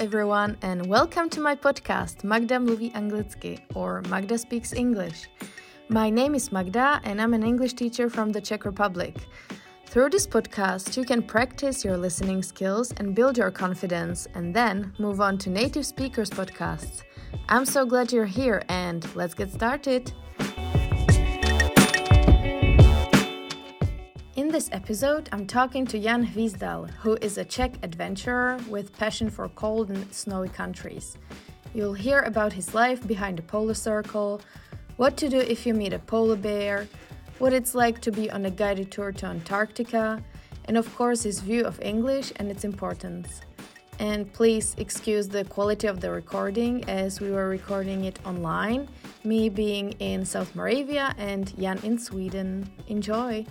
everyone, and welcome to my podcast Magda mluví anglicky or Magda speaks English. My name is Magda, and I'm an English teacher from the Czech Republic. Through this podcast, you can practice your listening skills and build your confidence, and then move on to native speakers podcasts. I'm so glad you're here, and let's get started. This episode, I'm talking to Jan Hvízdal, who is a Czech adventurer with passion for cold and snowy countries. You'll hear about his life behind the polar circle, what to do if you meet a polar bear, what it's like to be on a guided tour to Antarctica, and of course his view of English and its importance. And please excuse the quality of the recording as we were recording it online, me being in South Moravia and Jan in Sweden. Enjoy!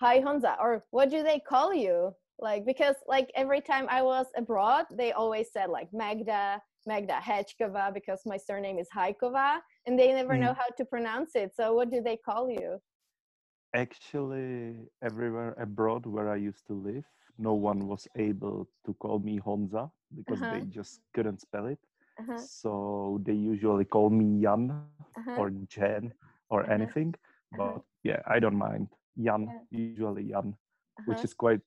Hi Honza, or what do they call you? Like because like every time I was abroad, they always said like Magda, Magda Hechkova because my surname is Haikova, and they never mm. know how to pronounce it. So what do they call you? Actually, everywhere abroad where I used to live, no one was able to call me Honza because uh-huh. they just couldn't spell it. Uh-huh. So they usually call me Jan uh-huh. or Jen or uh-huh. anything. Uh-huh. But yeah, I don't mind. Jan, yeah. usually Jan, uh-huh. which is quite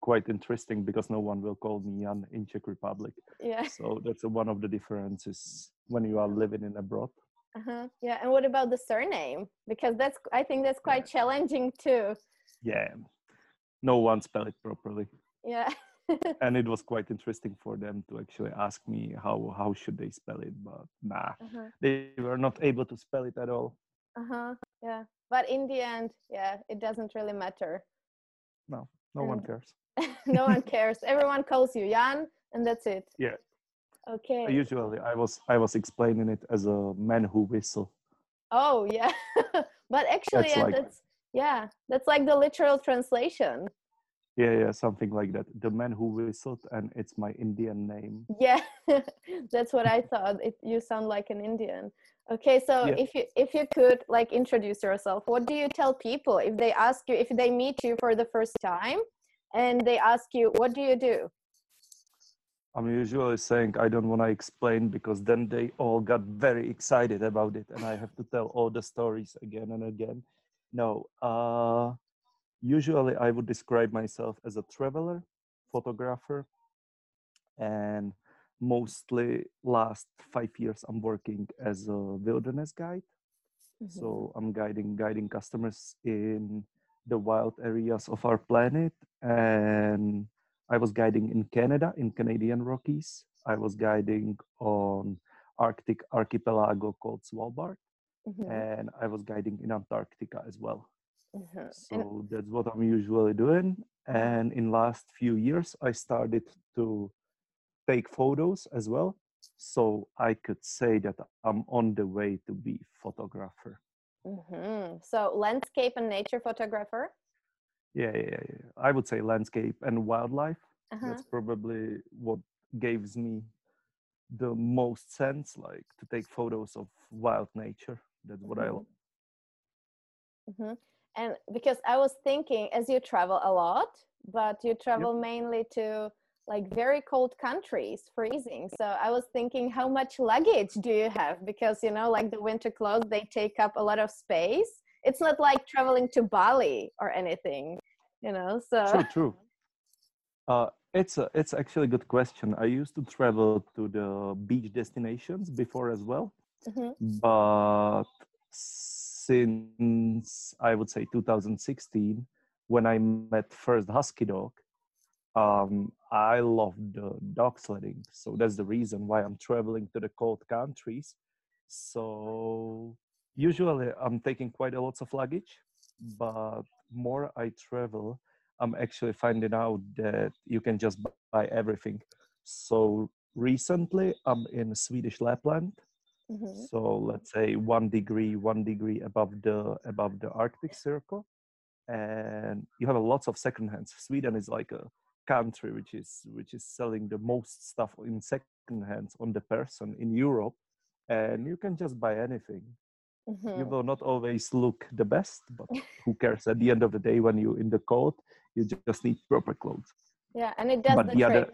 quite interesting because no one will call me Jan in Czech Republic. Yeah. So that's a, one of the differences when you are living in abroad. Uh-huh. Yeah, and what about the surname? Because that's I think that's quite yeah. challenging too. Yeah, no one spell it properly. Yeah. and it was quite interesting for them to actually ask me how how should they spell it, but nah, uh-huh. they were not able to spell it at all. Uh huh. Yeah but in the end yeah it doesn't really matter. No no and one cares. no one cares. Everyone calls you jan and that's it. Yeah. Okay. Usually i was i was explaining it as a man who whistle. Oh yeah. But actually that's, yeah, like, that's yeah that's like the literal translation. Yeah yeah something like that. The man who whistled and it's my indian name. Yeah. That's what i thought. It, you sound like an indian okay so yeah. if you if you could like introduce yourself what do you tell people if they ask you if they meet you for the first time and they ask you what do you do i'm usually saying i don't want to explain because then they all got very excited about it and i have to tell all the stories again and again no uh usually I would describe myself as a traveler, photographer, and mostly last five years I'm working as a wilderness guide. Mm-hmm. So I'm guiding guiding customers in the wild areas of our planet and I was guiding in Canada in Canadian Rockies. I was guiding on Arctic archipelago called Svalbard mm-hmm. and I was guiding in Antarctica as well. Mm-hmm. So that's what I'm usually doing. And in last few years, I started to take photos as well. So I could say that I'm on the way to be photographer. Mm-hmm. So landscape and nature photographer. Yeah, yeah, yeah. I would say landscape and wildlife. Uh-huh. That's probably what gives me the most sense, like to take photos of wild nature. That's what mm-hmm. I love. Mm-hmm and because i was thinking as you travel a lot but you travel yep. mainly to like very cold countries freezing so i was thinking how much luggage do you have because you know like the winter clothes they take up a lot of space it's not like traveling to bali or anything you know so true true uh, it's a, it's actually a good question i used to travel to the beach destinations before as well mm-hmm. but since I would say 2016 when I met first Husky Dog. Um, I love the dog sledding, so that's the reason why I'm traveling to the cold countries. So usually I'm taking quite a lots of luggage, but more I travel, I'm actually finding out that you can just buy everything. So recently I'm in Swedish Lapland Mm-hmm. So let's say one degree, one degree above the above the Arctic Circle, and you have a lots of second hands. Sweden is like a country which is which is selling the most stuff in second hands on the person in Europe, and you can just buy anything. Mm-hmm. You will not always look the best, but who cares? At the end of the day, when you're in the cold, you just need proper clothes. Yeah, and it does but the, the other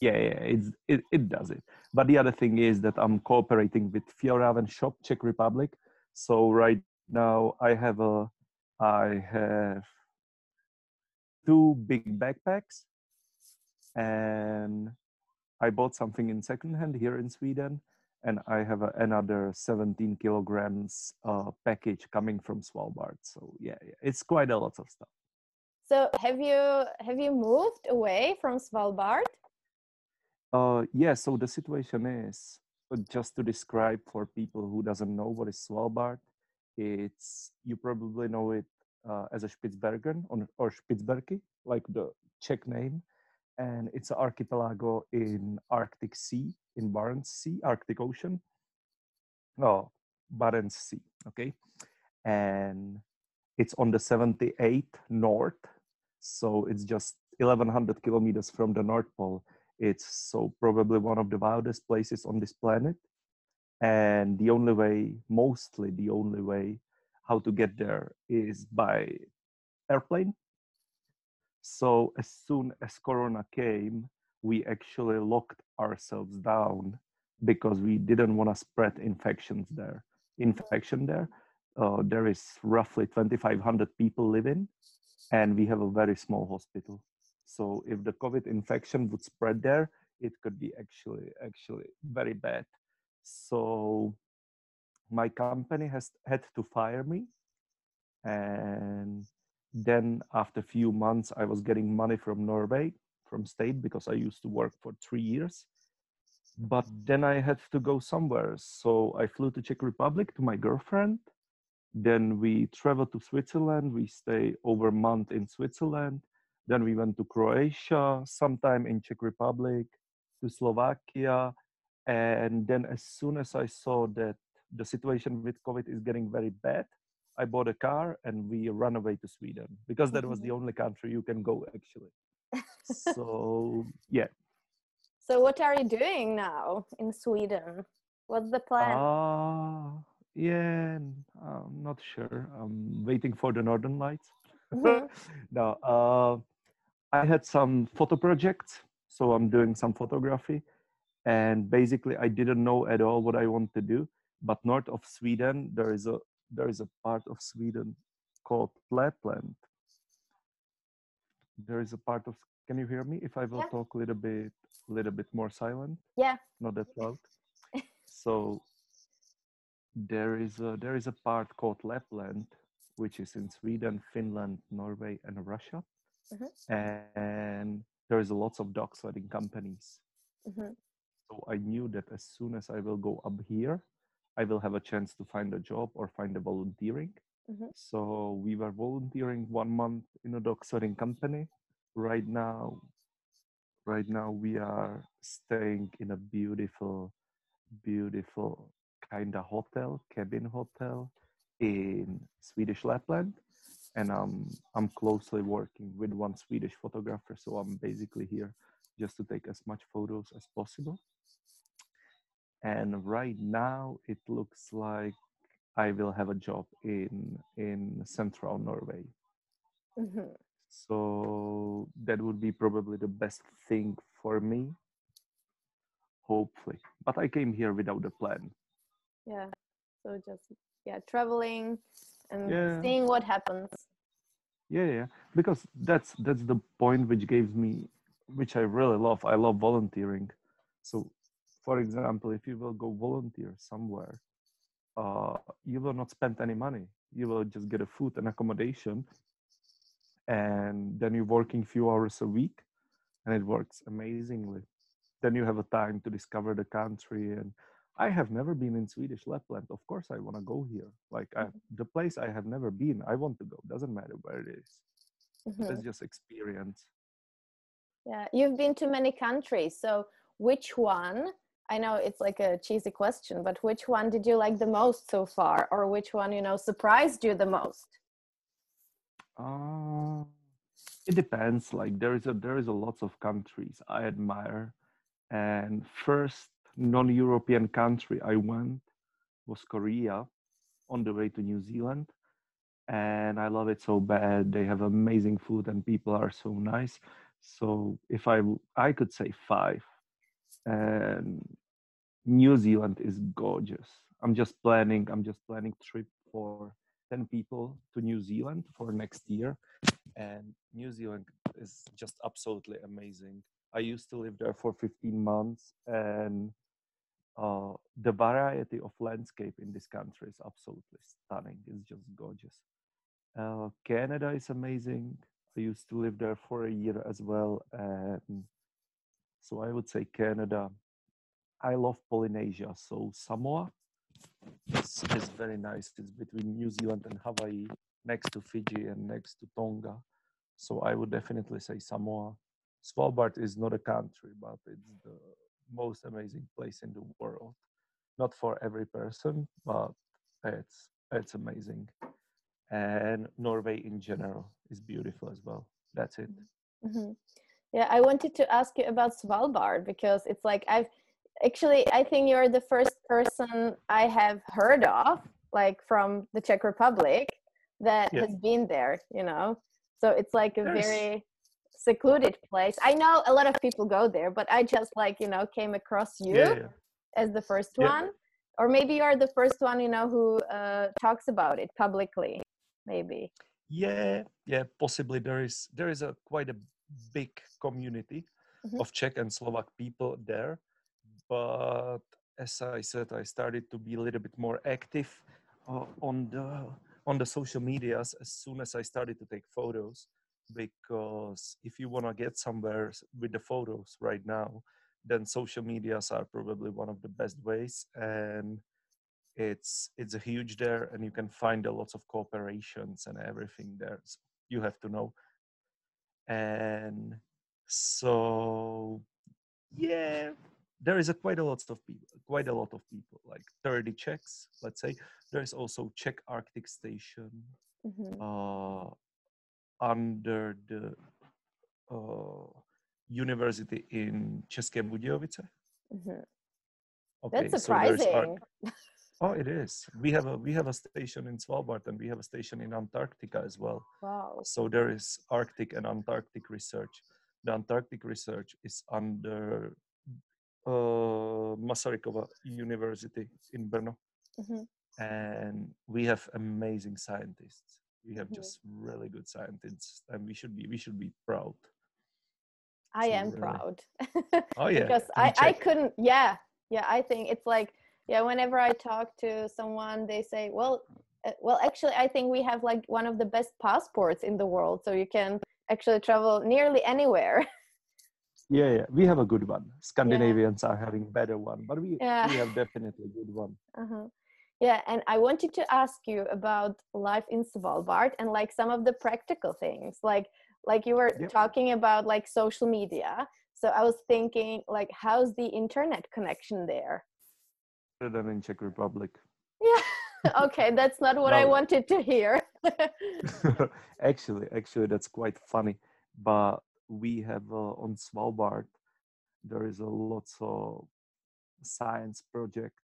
yeah, yeah it's, it, it does it. But the other thing is that I'm cooperating with Fjällräven Shop, Czech Republic. So right now I have a, I have two big backpacks and I bought something in secondhand here in Sweden and I have a, another 17 kilograms uh, package coming from Svalbard. So yeah, yeah, it's quite a lot of stuff. So have you have you moved away from Svalbard? Uh, yeah. So the situation is uh, just to describe for people who doesn't know what is Svalbard. It's you probably know it uh, as a Spitsbergen or Spitsberki, like the Czech name and it's an archipelago in Arctic Sea, in Barents Sea, Arctic Ocean. Oh, Barents Sea, okay? And it's on the 78th north, so it's just 1100 kilometers from the North Pole. It's so probably one of the wildest places on this planet. And the only way, mostly the only way, how to get there is by airplane so as soon as Corona came, we actually locked ourselves down because we didn't want to spread infections there. Infection there. Uh, there is roughly 2,500 people living, and we have a very small hospital. So if the COVID infection would spread there, it could be actually actually very bad. So my company has had to fire me, and then after a few months i was getting money from norway from state because i used to work for three years. But then i had to go somewhere. So i flew to czech republic to my girlfriend. Then we traveled to switzerland. We stay over a month in switzerland. Then we went to croatia sometime in czech republic to slovakia. And then as soon as i saw that the situation with covid is getting very bad I bought a car and we run away to Sweden because that was the mm-hmm. only country you can go actually. so yeah. So what are you doing now in Sweden? What's the plan? Uh, yeah, I'm not sure. I'm waiting for the Northern Lights. Mm-hmm. no, uh, I had some photo projects, so I'm doing some photography, and basically I didn't know at all what I want to do. But north of Sweden, there is a there is a part of Sweden called Lapland. There is a part of. Can you hear me? If I will yeah. talk a little bit, a little bit more silent. Yeah. Not that loud. so there is a there is a part called Lapland, which is in Sweden, Finland, Norway, and Russia, mm-hmm. and there is a lots of dog sledding companies. Mm-hmm. So I knew that as soon as I will go up here, I will have a chance to find a job or find a volunteering. Mm-hmm. So we were volunteering one month in a dog sorting company. Right now, right now we are staying in a beautiful, beautiful kind of hotel, cabin hotel in Swedish Lapland. And um, I'm closely working with one Swedish photographer. So I'm basically here just to take as much photos as possible and right now it looks like I will have a job in in central Norway. Mm-hmm. So that would be probably the best thing for me. Hopefully, but I came here without a plan. Yeah. So just yeah, traveling and yeah. seeing what happens. Yeah, yeah. Because that's that's the point which gives me, which I really love. I love volunteering. So for example, if you will go volunteer somewhere, uh, you will not spend any money. You will just get a food and accommodation, and then you're working few hours a week, and it works amazingly. Then you have a time to discover the country. And I have never been in Swedish Lapland. Of course, I want to go here. Like I, mm-hmm. the place I have never been, I want to go. Doesn't matter where it is. Mm-hmm. It's just experience. Yeah, you've been to many countries. So, which one I know it's like a cheesy question, but which one did you like the most so far, or which one you know surprised you the most? Uh, it depends. Like there is a there is a lots of countries I admire, and first non-European country I went was Korea, on the way to New Zealand, and I love it so bad. They have amazing food and people are so nice. So if I I could say five, and New Zealand is gorgeous. I'm just planning. I'm just planning trip for ten people to New Zealand for next year, and New Zealand is just absolutely amazing. I used to live there for 15 months, and uh, the variety of landscape in this country is absolutely stunning. It's just gorgeous. Uh, Canada is amazing. I used to live there for a year as well, and so I would say Canada. I love Polynesia, so Samoa is, is very nice. It's between New Zealand and Hawaii, next to Fiji and next to Tonga. So I would definitely say Samoa. Svalbard is not a country, but it's the most amazing place in the world. Not for every person, but it's it's amazing. And Norway in general is beautiful as well. That's it. Mm-hmm. Yeah, I wanted to ask you about Svalbard because it's like I've actually I think you're the first person I have heard of, like from the Czech Republic, that yeah. has been there. You know, so it's like a yes. very secluded place. I know a lot of people go there, but I just like you know came across you yeah, yeah. as the first one, or maybe you are the first one you know who uh, talks about it publicly. Maybe. Yeah, yeah, possibly there is there is a quite a big community mm-hmm. of Czech and Slovak people there, but as I said, I started to be a little bit more active uh, on the on the social medias as soon as I started to take photos. Because if you want to get somewhere with the photos right now then social medias are probably one of the best ways. And it's it's a huge there and you can find a lots of cooperations and everything there. So you have to know and so yeah there is a quite a lot of people quite a lot of people like 30 czechs let's say there's also czech arctic station mm-hmm. uh, under the uh, university in České Budějovice. Mm-hmm. Okay, That's surprising. So oh, it is. We have a we have a station in Svalbard and we have a station in Antarctica as well. Wow. So there is Arctic and Antarctic research. The Antarctic research is under uh, Masarykova University in Brno. Mm-hmm. And we have amazing scientists we have mm-hmm. just really good scientists and we should be we should be proud i so am really, proud oh yeah because i i couldn't yeah yeah i think it's like yeah whenever i talk to someone they say well uh, well actually i think we have like one of the best passports in the world so you can actually travel nearly anywhere yeah yeah we have a good one scandinavians yeah. are having better one but we, yeah. we have definitely a good one uh-huh. Yeah, and I wanted to ask you about life in Svalbard and like some of the practical things, like like you were yep. talking about like social media. So I was thinking, like, how's the internet connection there? Better than in Czech Republic. Yeah. okay, that's not what no. I wanted to hear. actually, actually, that's quite funny. But we have uh, on Svalbard, there is a lots of science projects.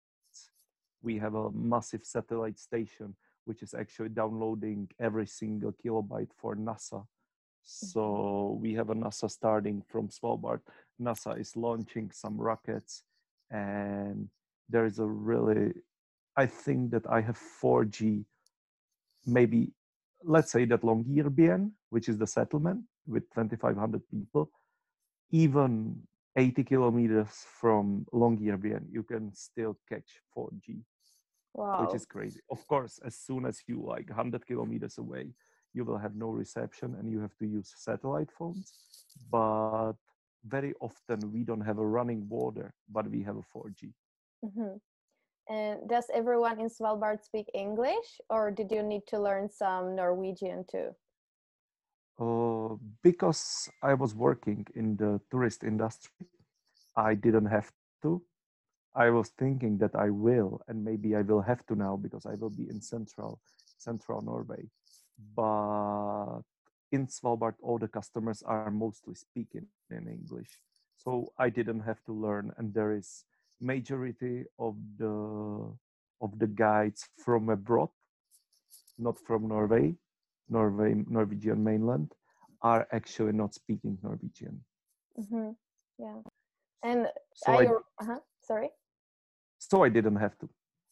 we have a massive satellite station which is actually downloading every single kilobyte for NASA. Mm-hmm. So we have a NASA starting from Svalbard. NASA is launching some rockets, and there is a really, I think that I have 4G, maybe, let's say that Longyearbyen, which is the settlement with 2,500 people, even 80 kilometers from Longyearbyen, you can still catch 4G wow. which is crazy. Of course, as soon as you like 100 kilometers away, you will have no reception and you have to use satellite phones. But very often we don't have a running water, but we have a 4G. Mm-hmm. And does everyone in Svalbard speak English, or did you need to learn some Norwegian too? Uh, because I was working in the tourist industry, I didn't have to. I was thinking that I will, and maybe I will have to now because I will be in central central Norway. But in Svalbard, all the customers are mostly speaking in English, so I didn't have to learn. And there is majority of the of the guides from abroad, not from Norway, Norway Norwegian mainland, are actually not speaking Norwegian. Mm-hmm. Yeah. And So I, uh-huh, sorry. so I didn't have to.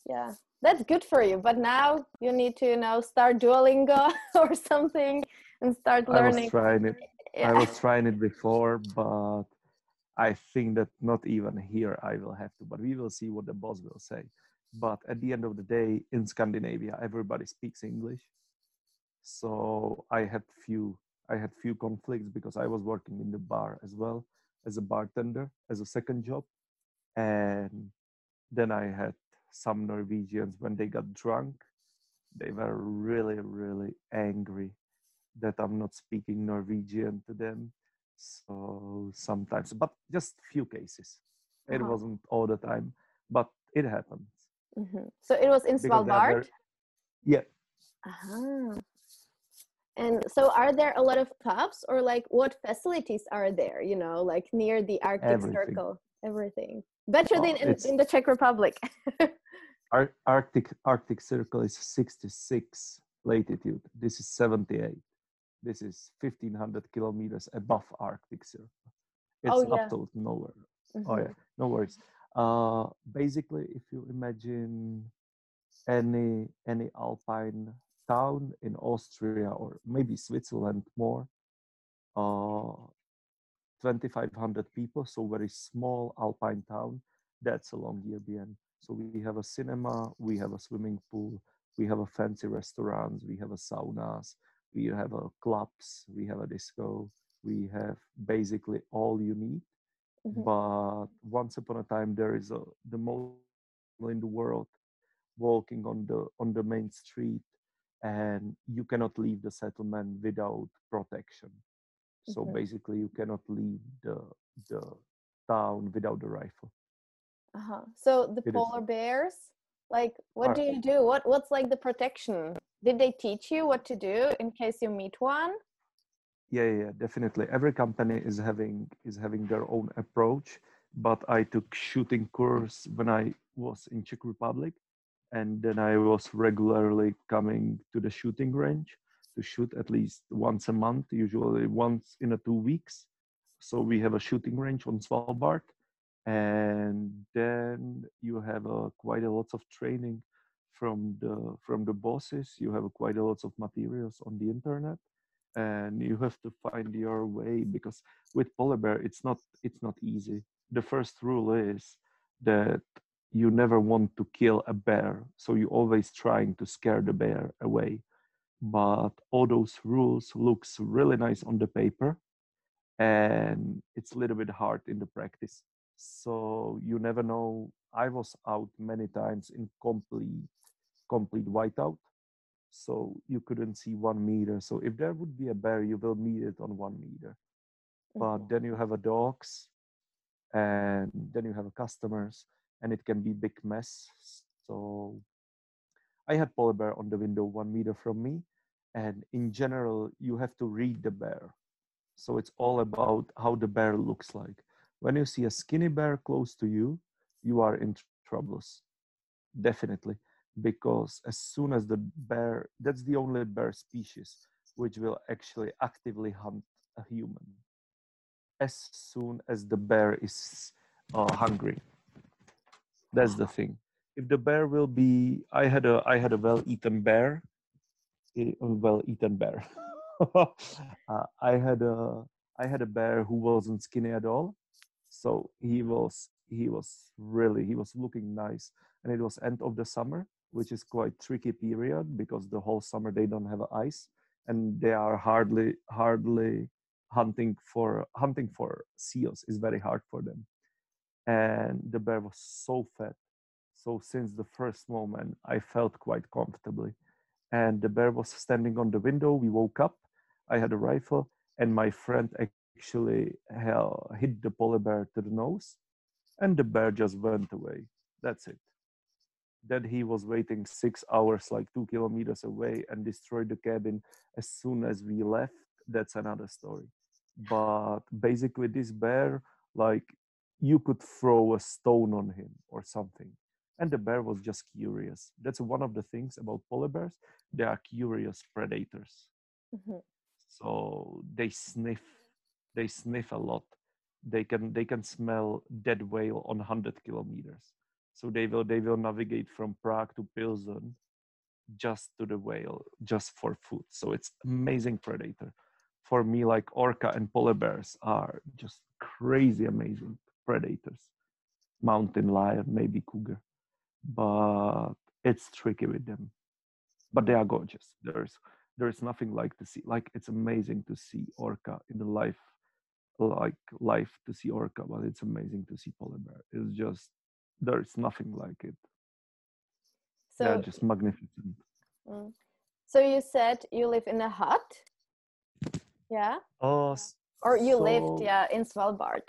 Yeah. That's good for you. But now you need to, you know, start Duolingo or something and start learning. I was trying it. Yeah. I was trying it before, but I think that not even here I will have to. But we will see what the boss will say. But at the end of the day, in Scandinavia, everybody speaks English. So I had few I had few conflicts because I was working in the bar as well as a bartender as a second job, and then I had some Norwegians when they got drunk, they were really really angry that I'm not speaking Norwegian to them. So sometimes, but just few cases. It wasn't all the time, but it happens. Mhm. So it was in Svalbard? Yeah, Uh-huh. And so are there a lot of pubs or like what facilities are there, you know, like near the Arctic Everything. Circle? Everything. Better Oh, than in, in the Czech Republic. Ar- Arctic Arctic Circle is 66 latitude. This is 78. This is 1500 kilometers above Arctic Circle. It's Oh, yeah. up to nowhere. Oh Mhm. yeah, no worries. Uh, basically, if you imagine any any alpine town in Austria or maybe Switzerland more, uh, 2,500 people, so very small alpine town. That's along Longyearbyen. So we have a cinema, we have a swimming pool, we have a fancy restaurants, we have a saunas, we have a clubs, we have a disco, we have basically all you need Mhm. but once upon a time there is a the most in the world walking on the on the main street and you cannot leave the settlement without protection so Mhm. basically you cannot leave the the town without the rifle Uh-huh. So the It is. polar bears, like what do you do? What what's like the protection? Did they teach you what to do in case you meet one? yeah yeah, definitely every company is having is having their own approach but i took shooting course when i was in czech republic and then i was regularly coming to the shooting range to shoot at least once a month usually once in a two weeks so we have a shooting range on svalbard and then you have a quite a lot of training from the from the bosses you have quite a lot of materials on the internet and you have to find your way because with polar bear it's not it's not easy. The first rule is that you never want to kill a bear so you're always trying to scare the bear away. But all those rules looks really nice on the paper and it's a little bit hard in the practice. So you never know. I was out many times in complete complete whiteout so you couldn't see one meter. So if there would be a bear you will meet it on one meter. But Mhm. then you have a dogs and then you have a customers and it can be big mess. So i had polar bear on the window one meter from me and in general you have to read the bear. So it's all about how the bear looks like. When you see a skinny bear close to you you are in tr- troubles. Definitely because as soon as the bear that's the only bear species which will actually actively hunt a human. As soon as the bear is uh, hungry. That's the thing. If the bear will be i had a i had a well-eaten bear a well-eaten bear. Uh, i had a i had a bear who wasn't skinny at all. So he was he was really he was looking nice. And it was end of the summer which is quite tricky period because the whole summer they don't have ice and they are hardly hardly hunting for hunting for seals. Is very hard for them. And the bear was so fat. So since the first moment i felt quite comfortably. And the bear was standing on the window. We woke up. I had a rifle and my friend actually hit the polar bear to the nose and the bear just went away. That's it then he was waiting six hours like two kilometers away and destroyed the cabin as soon as we left that's another story but basically this bear like you could throw a stone on him or something and the bear was just curious that's one of the things about polar bears they are curious predators Mhm. So they sniff, they sniff a lot. They can they can smell dead whale on 100 kilometers. So they will they will navigate from Prague to Pilsen just to the whale, just for food. So it's amazing predator. For me, like orca and polar bears are just crazy amazing predators. Mountain lion, maybe cougar, but it's tricky with them. But they are gorgeous. There's there's nothing like to see. Like it's amazing to see orca in the life, like life to see orca, but it's amazing to see polar bear. It's just there's nothing like it. So They're just magnificent. Mm. So you said you live in a hut? Yeah. Oh. Uh, or you so lived, yeah, in Svalbard.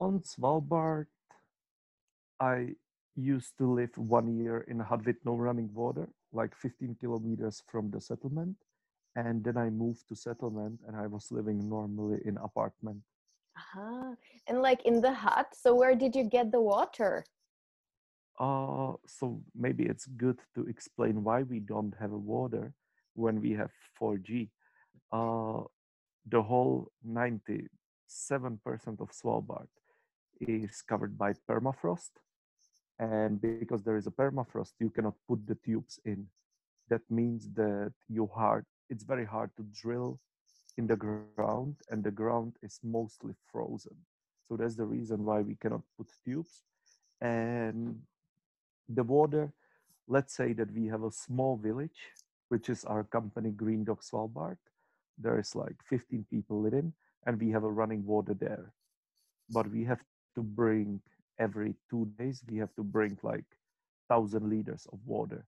On Svalbard, I used to live one year in a hut with no running water, like 15 kilometers from the settlement. And then I moved to settlement and I was living normally in apartment. Uh-huh. And like in the hut, so where did you get the water? Uh, so maybe it's good to explain why we don't have water when we have 4G. Uh, the whole 97% of Svalbard is covered by permafrost. And because there is a permafrost, you cannot put the tubes in. That means that you hard, it's very hard to drill in the ground and the ground is mostly frozen. So that's the reason why we cannot put tubes. And the water, let's say that we have a small village, which is our company Green Dog Svalbard. There is like 15 people living and we have a running water there. But we have to bring every two days, we have to bring like thousand liters of water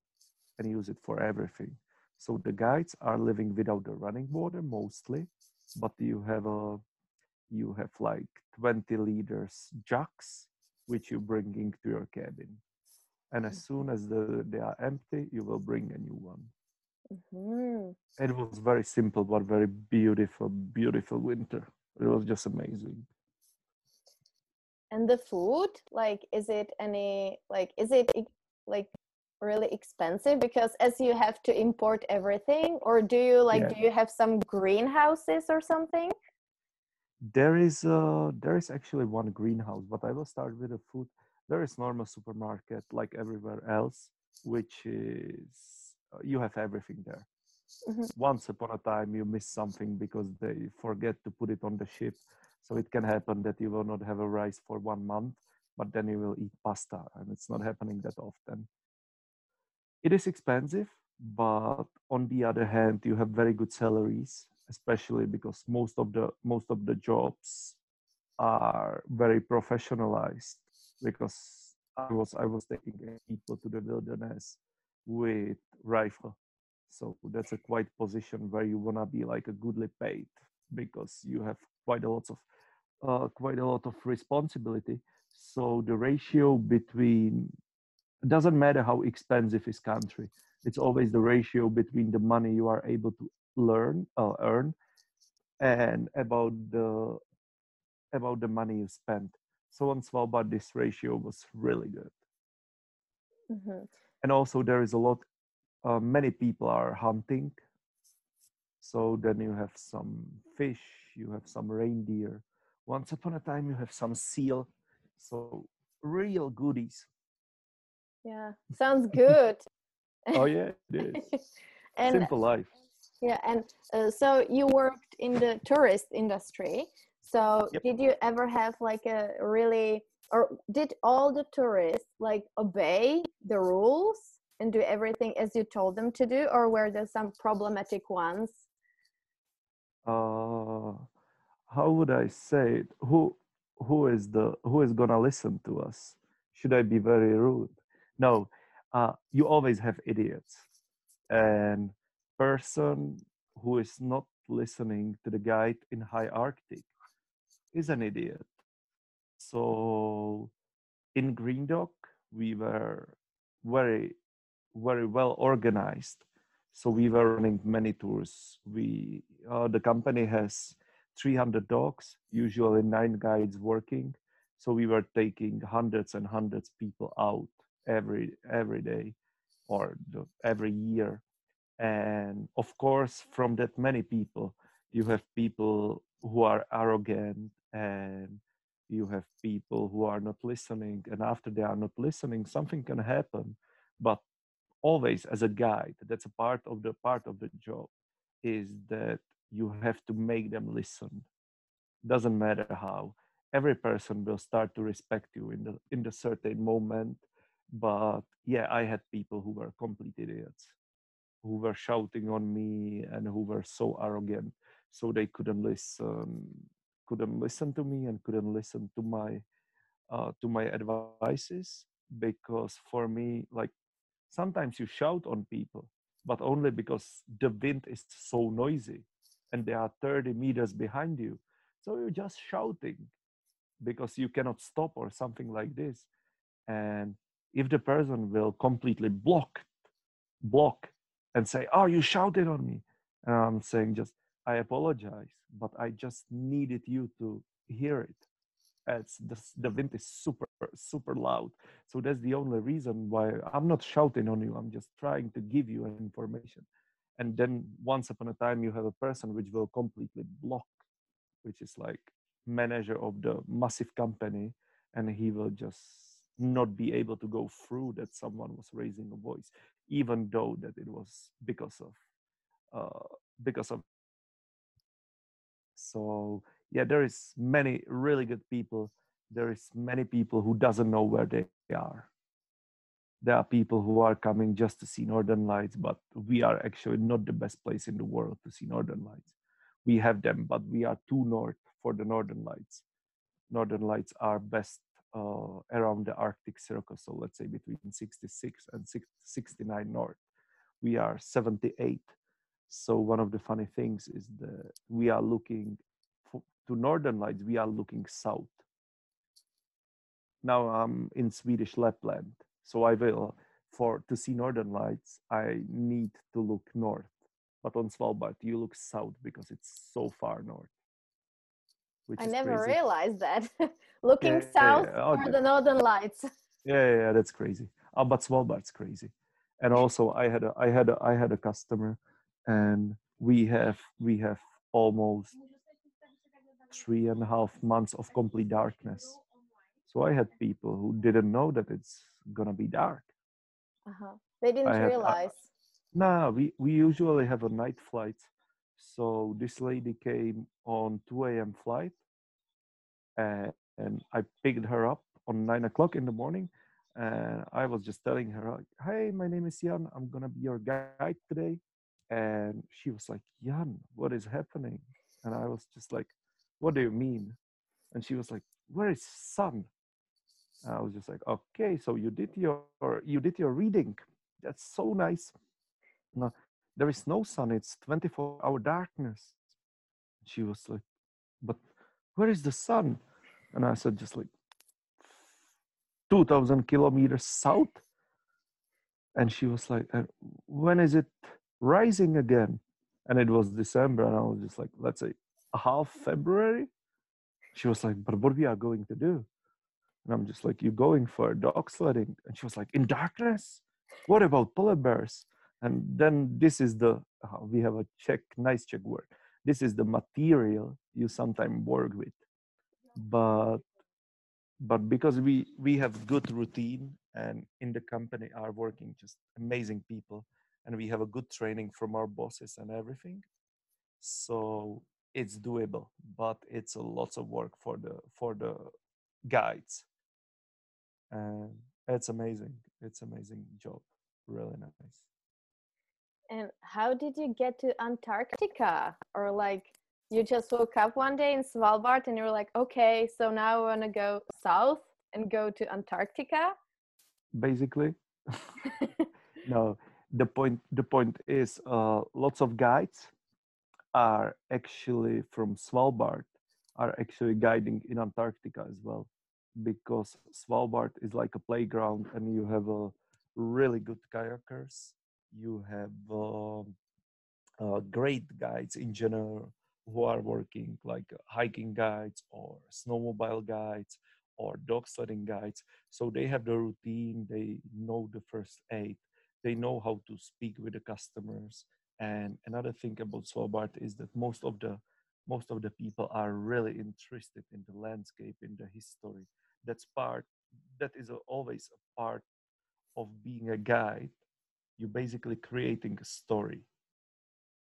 and use it for everything. So the guides are living without the running water mostly, but you have a you have like 20 liters jugs which you bring into your cabin. And as soon as the, they are empty you will bring a new one. Mm-hmm. it was very simple but very beautiful beautiful winter. It was just amazing. And the food? Like is it any like is it like really expensive because as you have to import everything or do you like yeah. do you have some greenhouses or something? There is uh there is actually one greenhouse but i will start with the food. There is normal supermarket like everywhere else which is uh, you have everything there. Mm-hmm. once upon a time you miss something because they forget to put it on the ship. So it can happen that you will not have a rice for one month but then you will eat pasta and it's not happening that often it is expensive but on the other hand you have very good salaries especially because most of the most of the jobs are very professionalized because I was I was taking people to the wilderness with rifle. So that's a quite position where you wanna be like a goodly paid because you have quite a lot of uh, quite a lot of responsibility. So the ratio between it doesn't matter how expensive is country. It's always the ratio between the money you are able to learn or uh, earn and about the about the money you spend so on Svalbard, this ratio was really good. Mm-hmm. And also, there is a lot, uh, many people are hunting. So then you have some fish, you have some reindeer. Once upon a time, you have some seal. So, real goodies. Yeah, sounds good. oh, yeah, it is. and, Simple life. Yeah, and uh, so you worked in the tourist industry. So yep. did you ever have like a really or did all the tourists like obey the rules and do everything as you told them to do or were there some problematic ones? Uh how would I say it? Who who is the who is gonna listen to us? Should I be very rude? No, uh, you always have idiots, and person who is not listening to the guide in high Arctic is an idiot. So in Green Dog, we were very, very well organized. So we were running many tours. We uh, the company has 300 dogs, usually nine guides working. So we were taking hundreds and hundreds people out every every day or every year. and of course from that many people you have people who are arrogant and you have people who are not listening. And after they are not listening something can happen. But always as a guide that's a part of the part of the job is that you have to make them listen. Doesn't matter how. Every person will start to respect you in the in the certain moment but yeah i had people who were complete idiots who were shouting on me and who were so arrogant so they couldn't listen couldn't listen to me and couldn't listen to my uh, to my advices because for me like sometimes you shout on people but only because the wind is so noisy and they are 30 meters behind you. So you're just shouting because you cannot stop or something like this. And if the person will completely block block and say oh you shouted on me and i'm saying just i apologize but i just needed you to hear it. It's the, the wind is super super loud. So that's the only reason why i'm not shouting on you i'm just trying to give you information. And then once upon a time you have a person which will completely block which is like manager of the massive company and he will just not be able to go through that someone was raising a voice even though that it was because of uh, because of so yeah there is many really good people. There is many people who doesn't know where they are. There are people who are coming just to see northern lights but we are actually not the best place in the world to see northern lights. We have them but we are too north for the northern lights. Northern lights are best uh, around the arctic circle so let's say between 66 and 69 north. We are 78 so one of the funny things is that we are looking for, to northern lights we are looking south. Now i'm in swedish lapland so i will for to see northern lights i need to look north. But on svalbard you look south because it's so far north i never crazy. realized that. Looking yeah, south yeah, yeah. for the northern lights. Yeah yeah that's crazy. Oh, but svalbard's crazy. And also i had a i had a i had a customer and we have we have almost three and a half months of complete darkness. So i had people who didn't know that it's gonna be dark. Uh-huh. they didn't I realize had, uh, no we we usually have a night flight so this lady came on 2 a.m flight and, and i picked her up on 9 o'clock in the morning and i was just telling her hey my name is jan i'm gonna be your guide today. And she was like jan what is happening? And i was just like what do you mean? And she was like where is sun? And i was just like okay so you did your you did your reading. That's so nice there is no sun it's 24 hour darkness she was like but where is the sun and i said just like 2000 kilometers south and she was like when is it rising again. And it was December, and I was just like, let's say half February. She was like, but what we are going to do? And I'm just like, you going for dog sledding? And she was like, in darkness? What about polar bears? And then this is the, uh, we have a Czech nice Czech word. This is the material you sometimes work with. But but because we we have good routine and in the company are working just amazing people and we have a good training from our bosses and everything so it's doable but it's a lots of work for the for the guides and it's amazing it's amazing job really nice and how did you get to antarctica? Or like you just woke up one day in svalbard and you're like okay so now i want to go south and go to antarctica? Basically. No the point the point is uh, lots of guides are actually from Svalbard are actually guiding in Antarctica as well because Svalbard is like a playground and you have a really good kayakers you have uh, uh, great guides in general who are working like hiking guides or snowmobile guides or dog sledding guides. So they have the routine they know the first aid they know how to speak with the customers. And another thing about svalbard is that most of the most of the people are really interested in the landscape in the history. That's part that is always a part of being a guide you're basically creating a story.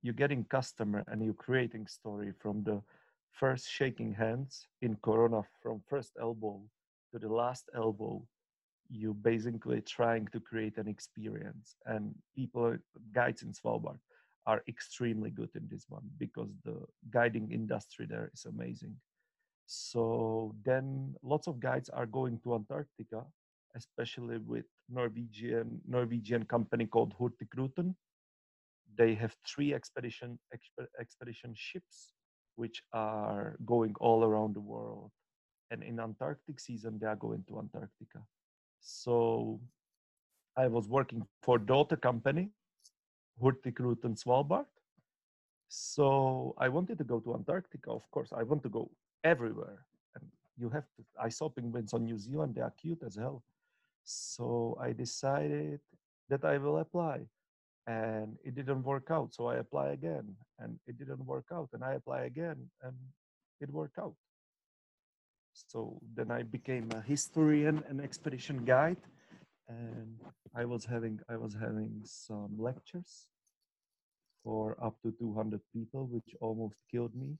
You're getting customer and you're creating story from the first shaking hands in corona from first elbow to the last elbow. You're basically trying to create an experience and people guides in svalbard are extremely good in this one because the guiding industry there is amazing. So then lots of guides are going to antarctica especially with norwegian norwegian company called hurtigruten they have three expedition exp- expedition ships which are going all around the world and in antarctic season they are going to antarctica so I was working for daughter company, Hurtigruten Svalbard. So I wanted to go to Antarctica. Of course, I want to go everywhere. And you have to. I saw penguins on New Zealand. They are cute as hell. So I decided that I will apply, and it didn't work out. So I apply again, and it didn't work out. And I apply again, and it worked out. So then I became a historian and expedition guide, and I was having I was having some lectures for up to 200 people, which almost killed me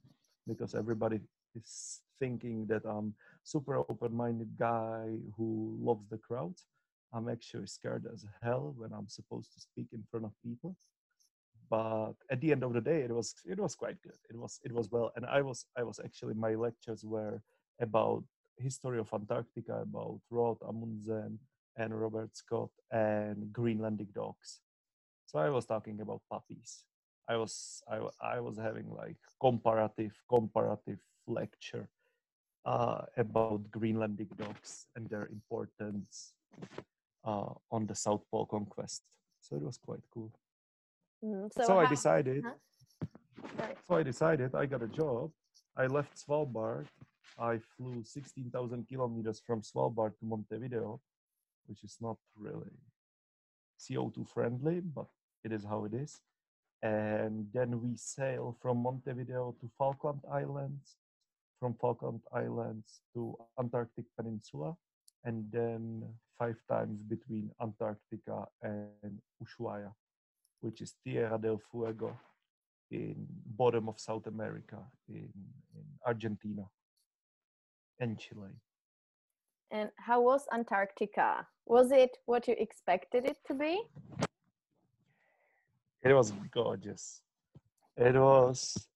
because everybody is thinking that I'm super open-minded guy who loves the crowd. I'm actually scared as hell when I'm supposed to speak in front of people. But at the end of the day, it was it was quite good. It was it was well, and I was I was actually my lectures were about history of Antarctica, about Roald Amundsen and Robert Scott and Greenlandic dogs. So I was talking about puppies. I was I, I was having like comparative comparative lecture uh, about Greenlandic dogs and their importance uh, on the South Pole conquest. So it was quite cool. Mm, so, so I decided. Huh? So I decided I got a job. I left Svalbard I flew 16,000 kilometers from Svalbard to Montevideo, which is not really CO2 friendly, but it is how it is. And then we sail from Montevideo to Falkland Islands, from Falkland Islands to Antarctic Peninsula, and then five times between Antarctica and Ushuaia, which is Tierra del Fuego in bottom of South America in, in Argentina and Chile. And how was Antarctica? Was it what you expected it to be? It was gorgeous. It was.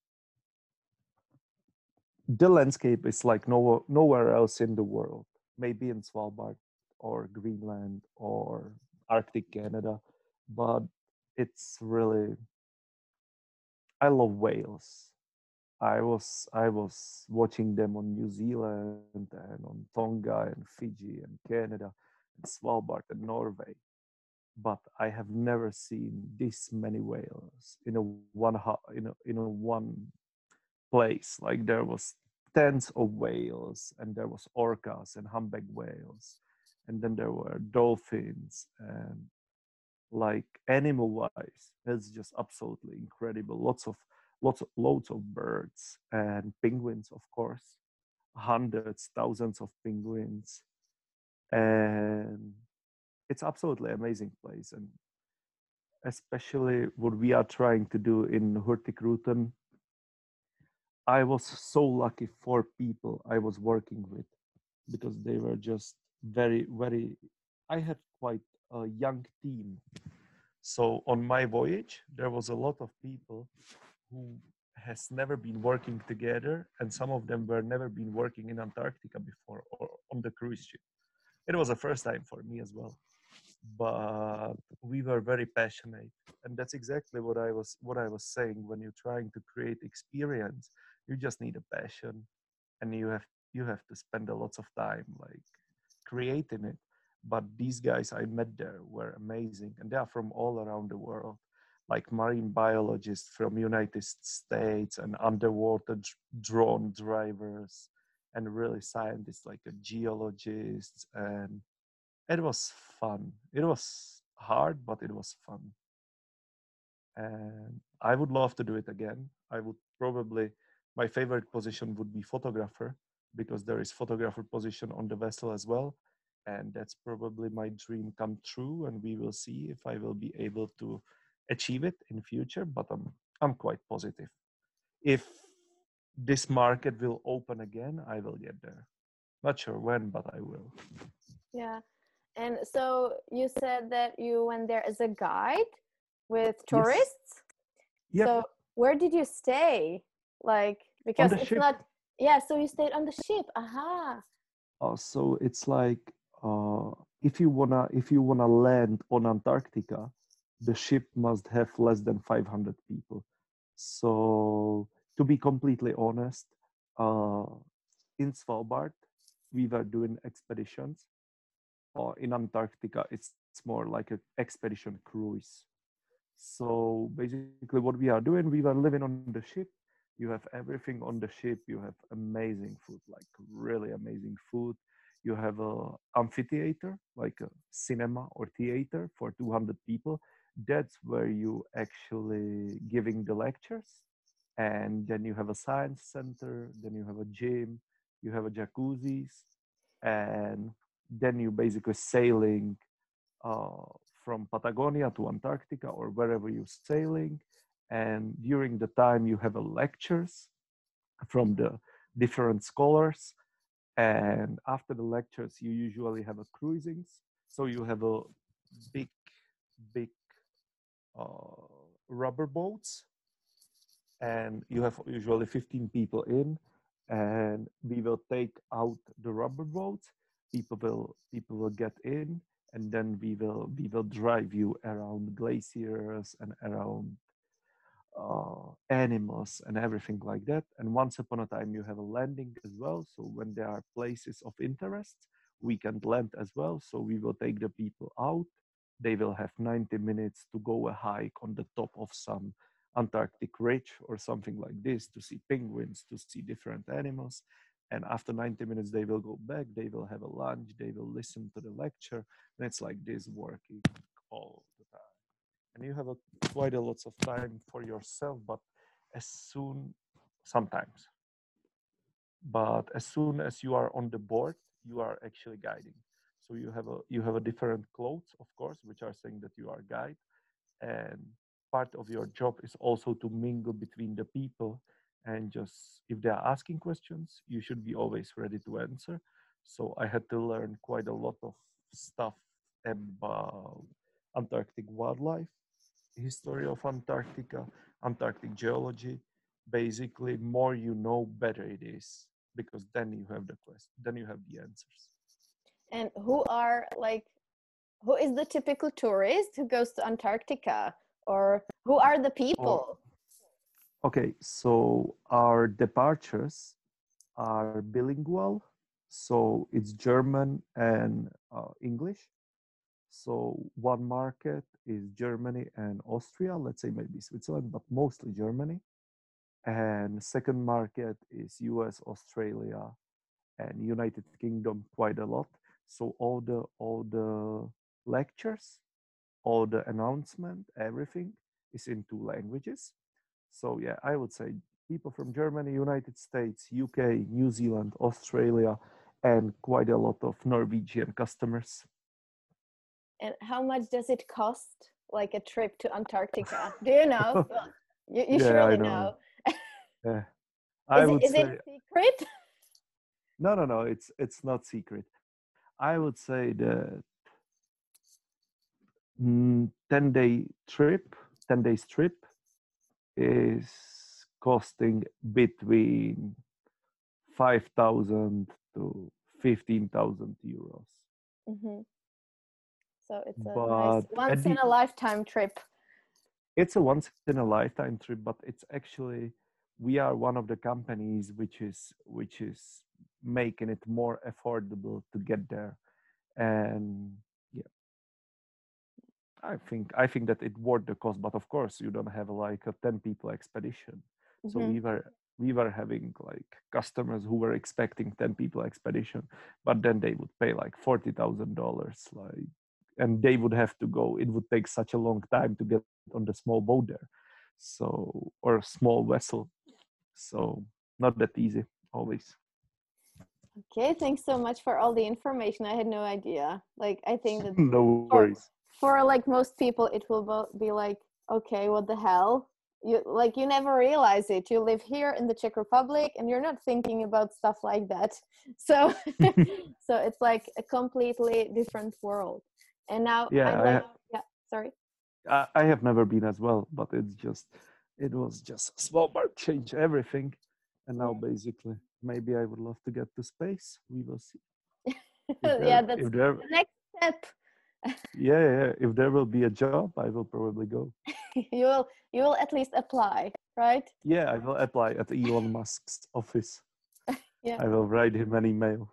The landscape is like nowhere, nowhere else in the world. Maybe in Svalbard or Greenland or Arctic Canada, but it's really. I love whales. I was I was watching them on New Zealand and on Tonga and Fiji and Canada and Svalbard and Norway, but I have never seen this many whales in a one in a, in a one place. Like there was tens of whales and there was orcas and humpback whales, and then there were dolphins and like animal wise, it's just absolutely incredible. Lots of lots of loads of birds and penguins of course hundreds thousands of penguins and it's absolutely amazing place and especially what we are trying to do in Hurtigruten I was so lucky for people I was working with because they were just very very I had quite a young team. So on my voyage there was a lot of people who has never been working together and some of them were never been working in antarctica before or on the cruise ship. It was a first time for me as well. But we were very passionate and that's exactly what i was what i was saying when you're trying to create experience you just need a passion and you have you have to spend a lot of time like creating it but these guys i met there were amazing and they are from all around the world like marine biologists from United States and underwater drone drivers and really scientists like a geologists and it was fun. It was hard, but it was fun. And I would love to do it again. I would probably, my favorite position would be photographer because there is photographer position on the vessel as well. And that's probably my dream come true. And we will see if I will be able to achieve it in future, but I'm, I'm quite positive. If this market will open again, I will get there. Not sure when, but I will. Yeah. And so you said that you went there as a guide with tourists. Yes. Yep. So where did you stay? Like because it's ship. not yeah, so you stayed on the ship. Aha. Uh, so it's like uh, if you wanna if you wanna land on Antarctica, the ship must have less than 500 people. So to be completely honest, uh, in Svalbard, we were doing expeditions. Or in Antarctica, it's, it's more like an expedition cruise. So basically, what we are doing, we were living on the ship. You have everything on the ship. You have amazing food, like really amazing food. You have a amphitheater, like a cinema or theater for 200 people. That's where you actually giving the lectures and then you have a science center then you have a gym you have a jacuzzis and then you basically sailing uh, from patagonia to antarctica or wherever you're sailing and during the time you have lectures from the different scholars and after the lectures you usually have a cruisings so you have a big big uh, rubber boats and you have usually 15 people in and we will take out the rubber boats. People will people will get in and then we will we will drive you around glaciers and around uh, animals and everything like that and once upon a time you have a landing as well so when there are places of interest we can land as well so we will take the people out they will have 90 minutes to go a hike on the top of some Antarctic ridge or something like this to see penguins, to see different animals. And after 90 minutes, they will go back, they will have a lunch, they will listen to the lecture. And it's like this working all. And you have a, quite a lots of time for yourself, but as soon, sometimes, but as soon as you are on the board, you are actually guiding. So you have a you have a different clothes, of course, which are saying that you are guide, and part of your job is also to mingle between the people and just if they are asking questions you should be always ready to answer. So i had to learn quite a lot of stuff about antarctic wildlife history of antarctica antarctic geology. Basically more you know better it is because then you have the quest then you have the answers. And who are like who is the typical tourist who goes to antarctica? Or who are the oh, people okay so our departures are bilingual so it's german and uh, english so one market is germany and austria let's say maybe switzerland but mostly germany and second market is us australia and united kingdom quite a lot so all the all the lectures all the announcement, everything is in two languages. So yeah, I would say people from Germany, United States, UK, New Zealand, Australia, and quite a lot of Norwegian customers. And how much does it cost, like a trip to Antarctica? Do you know? you, you yeah, surely know. know. yeah, I is would it, is say. it secret? No, no, no. It's it's not secret. I would say that mm, 10 day trip 10 days trip is costing between 5000 to 15000 euros mm-hmm. So it's a nice once in a lifetime trip it's a once in a lifetime trip but it's actually we are one of the companies which is which is making it more affordable to get there and yeah, I think I think that it worth the cost, but of course you don't have like a ten people expedition. Mm-hmm. So we were we were having like customers who were expecting ten people expedition, but then they would pay like forty thousand dollars. Like and they would have to go. It would take such a long time to get on the small boat there so or a small vessel. So not that easy always. Okay thanks so much for all the information. I had no idea. Like i think that no worries. for, for like most people it will be like okay what the hell? You like you never realize it. You live here in the czech republic and you're not thinking about stuff like that. So so it's like a completely different world and now yeah like, yeah sorry. I, I have never been as well but it's just it was just a small part change everything. And now basically maybe i would love to get to space. We will see. There, yeah that's there, the next step. Yeah, yeah. If there will be a job i will probably go. You will you will at least apply right? Yeah i will apply at elon musk's office. Yeah. I will write him an email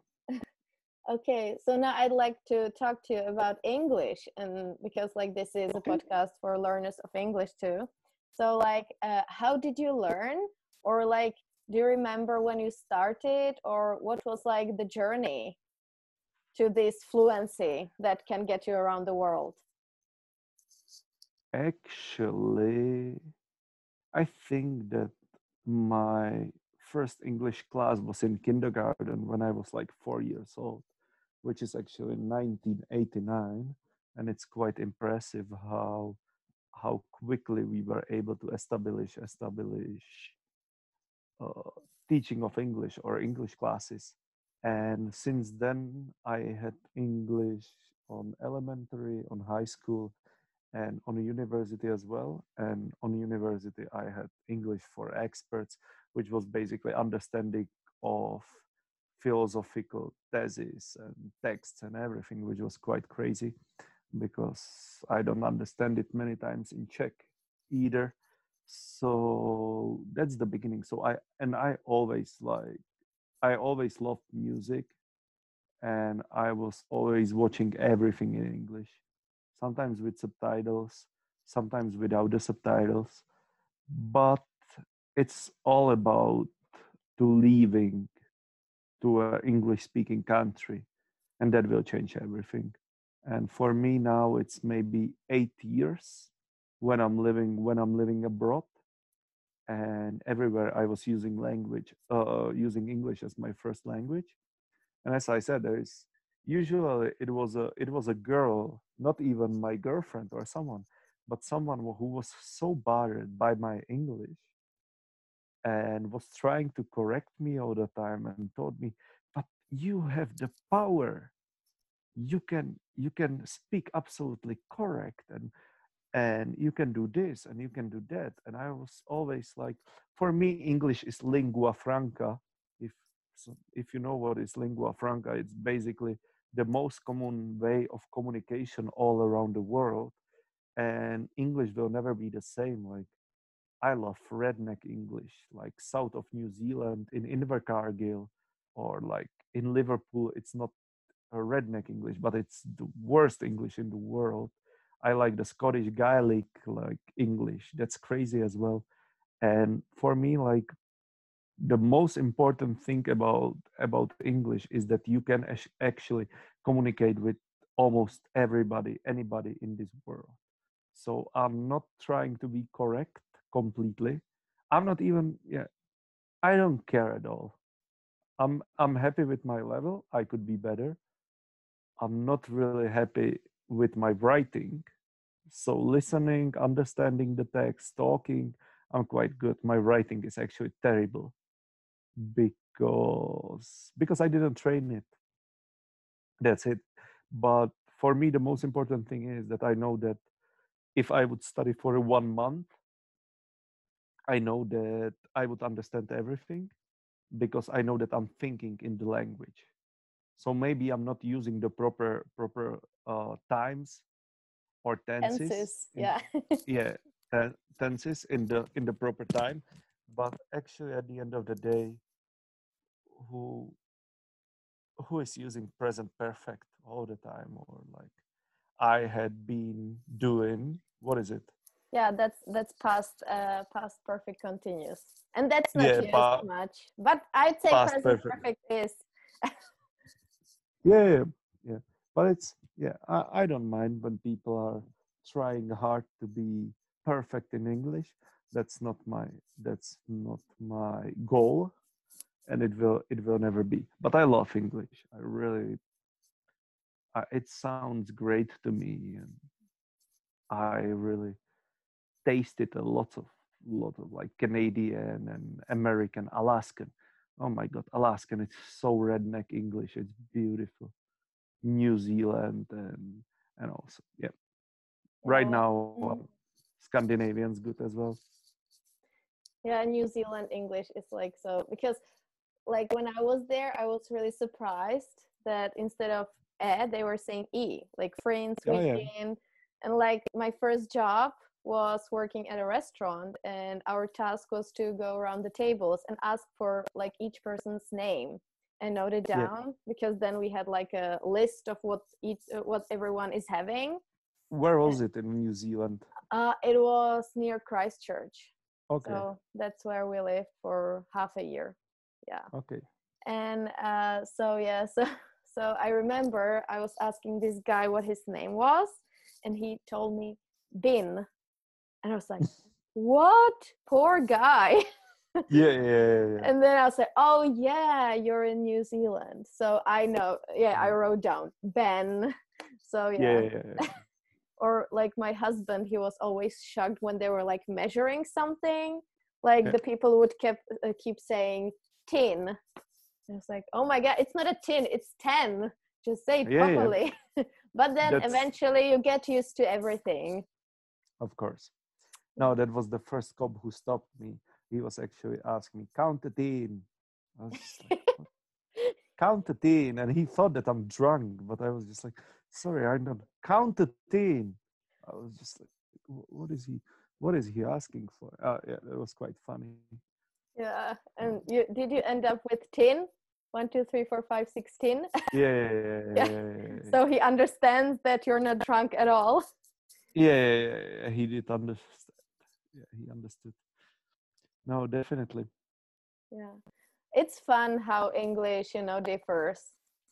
okay so now i'd like to talk to you about english and because like this is a podcast for learners of english too. So like uh, how did you learn? Or like do you remember when you started? Or what was like the journey to this fluency that can get you around the world? Actually i think that my first english class was in kindergarten when i was like four years old which is actually 1989 and it's quite impressive how how quickly we were able to establish establish uh, teaching of english or english classes. And since then i had english on elementary on high school and on university as well. And on university i had english for experts which was basically understanding of philosophical theses and texts and everything which was quite crazy because i don't understand it many times in czech either. So that's the beginning. So i and i always like i always loved music and i was always watching everything in english sometimes with subtitles sometimes without the subtitles. But it's all about to leaving to an english speaking country and that will change everything. And for me now it's maybe 8 years when i'm living when i'm living abroad and everywhere i was using language uh, using english as my first language. And as i said there is usually it was a it was a girl not even my girlfriend or someone but someone who was so bothered by my english and was trying to correct me all the time and told me but you have the power. You can you can speak absolutely correct and and you can do this and you can do that. And i was always like for me english is lingua franca. If if you know what is lingua franca it's basically the most common way of communication all around the world. And english will never be the same like i love redneck english like south of new zealand in invercargill or like in liverpool it's not a redneck english but it's the worst english in the world. I like the scottish gaelic like english that's crazy as well. And for me like the most important thing about about english is that you can actually communicate with almost everybody anybody in this world. So i'm not trying to be correct completely. I'm not even yeah i don't care at all. I'm i'm happy with my level. I could be better. I'm not really happy with my writing. So listening understanding the text talking i'm quite good. My writing is actually terrible. Because because I didn't train it. That's it. But for me, the most important thing is that I know that if I would study for one month, I know that I would understand everything because I know that I'm thinking in the language. So maybe I'm not using the proper proper uh, times or tenses. tenses in, yeah. yeah, tenses in the in the proper time. But actually, at the end of the day, who who is using present perfect all the time or like i had been doing what is it yeah that's that's past uh past perfect continuous and that's not yeah, used pa- much but i take say present perfect, perfect is yeah, yeah yeah but it's yeah, I, I don't mind when people are trying hard to be perfect in English. That's not my that's not my goal, and it will it will never be. But I love English. I really. Uh, it sounds great to me, and I really tasted a lot of lot of like Canadian and American, Alaskan. Oh my God, Alaskan! It's so redneck English. It's beautiful. New Zealand and and also yeah. Right now, Mm. Scandinavian's good as well. Yeah, New Zealand English is like so because like when I was there, I was really surprised that instead of e, they were saying e, like friends, Oh, yeah. And like my first job was working at a restaurant and our task was to go around the tables and ask for like each person's name and note it Yeah. down because then we had like a list of what each uh, what everyone is having. Where was it in New Zealand? Uh, it was near Christchurch. Okay, So that's where we lived for half a year. Yeah. okay. And uh, so yeah, so so I remember I was asking this guy what his name was, and he told me Bin, and I was like, "What? Poor guy." Yeah, yeah, yeah. yeah. and then I was like, "Oh yeah, you're in New Zealand." So I know. Yeah, I wrote down Ben. So yeah, yeah. yeah. Or like my husband, he was always shocked when they were like measuring something. Like the people would keep uh, keep saying tin. And I was like, oh my god, it's not a tin, it's ten. Just say it properly. but then That's- eventually you get used to everything. Of course. No, that was the first cop who stopped me. He was actually asking me, count it in. I was just like, count it in. And he thought that I'm drunk, but I was just like, sorry, I'm not. Count it in. I was just like, what is he? What is he asking for? Uh, yeah, it was quite funny. Yeah. And you did you end up with tin? One, two, three, four, five, six, tin. Yeah, yeah, yeah, yeah, Yeah. so he understands that you're not drunk at all. yeah, yeah, yeah, yeah, he did understand. Yeah, he understood. No, definitely. Yeah. It's fun how English, you know, differs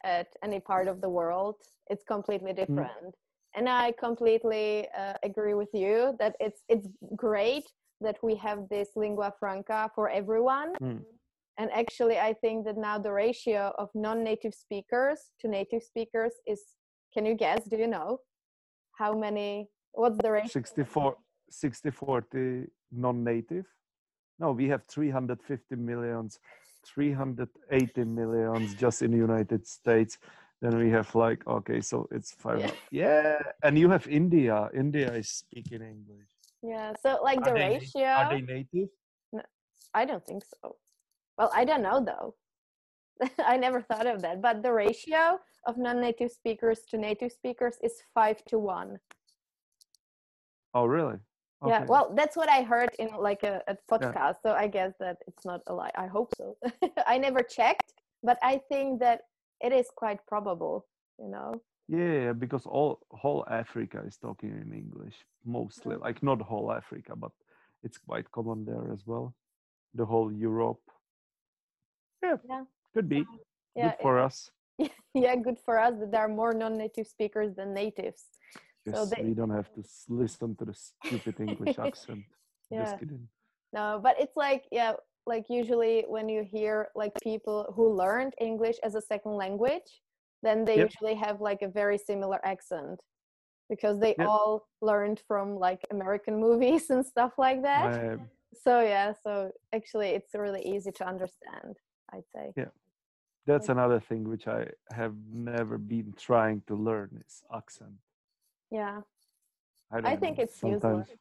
at any part of the world. It's completely different. And I completely uh, agree with you that it's it's great that we have this lingua franca for everyone. Mm. And actually I think that now the ratio of non-native speakers to native speakers is can you guess, do you know how many what's the ratio? 64 60 40 non-native no we have 350 millions 380 millions just in the united states then we have like okay so it's five Yeah. yeah, and you have india india is speaking english Yeah, so like the Are they ratio are they native No, I don't think so. Well, I don't know though. I never thought of that. But the ratio of non native speakers to native speakers is five to one. oh really Yeah, well, that's what I heard in like a, a podcast. So I guess that it's not a lie. I hope so. I never checked, but I think that it is quite probable, you know? yeah because all whole africa is talking in english mostly mm. like not whole africa but it's quite common there as well the whole europe yeah, Yeah. could be um, Yeah, good for us yeah, good for us that there are more non native speakers than natives. Yes, So they- we don't have to listen to the stupid English accent. Yeah. Just kidding. No, but it's like yeah, like usually when you hear like people who learned English as a second language, then they Yep. usually have like a very similar accent because they Yep. all learned from like American movies and stuff like that. Um, So yeah, so actually it's really easy to understand, I'd say. Yeah. that's another thing which I have never been trying to learn is accent. Yeah. I, I think know, it's sometimes. useless.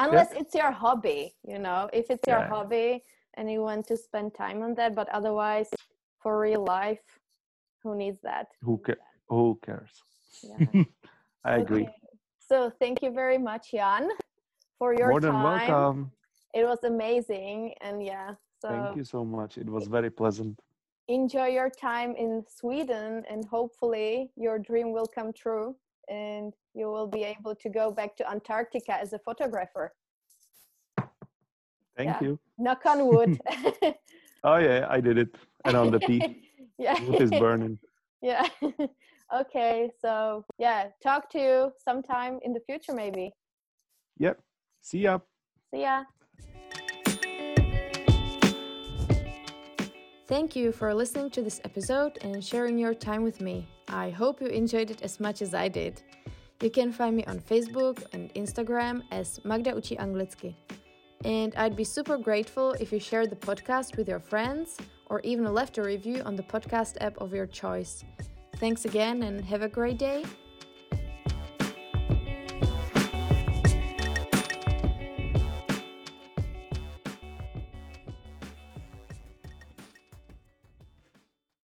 Unless it's your hobby, you know, if it's your Yeah. hobby and you want to spend time on that, but otherwise for real life, who needs that? Who ca- Who cares? Yeah. I agree. So thank you very much, Jan, for your More than time. welcome. It was amazing, and yeah. So Thank you so much. It was very pleasant. enjoy your time in Sweden, and hopefully your dream will come true, and you will be able to go back to Antarctica as a photographer. Thank Yeah. you. Knock on wood. Oh yeah, I did it. And on the peak, yeah. wood is burning. yeah. Okay, so yeah, talk to you sometime in the future, maybe. Yep. See ya. See ya. Thank you for listening to this episode and sharing your time with me. I hope you enjoyed it as much as I did. You can find me on Facebook and Instagram as Magda Uči Anglicky. And I'd be super grateful if you shared the podcast with your friends or even left a review on the podcast app of your choice. Thanks again and have a great day.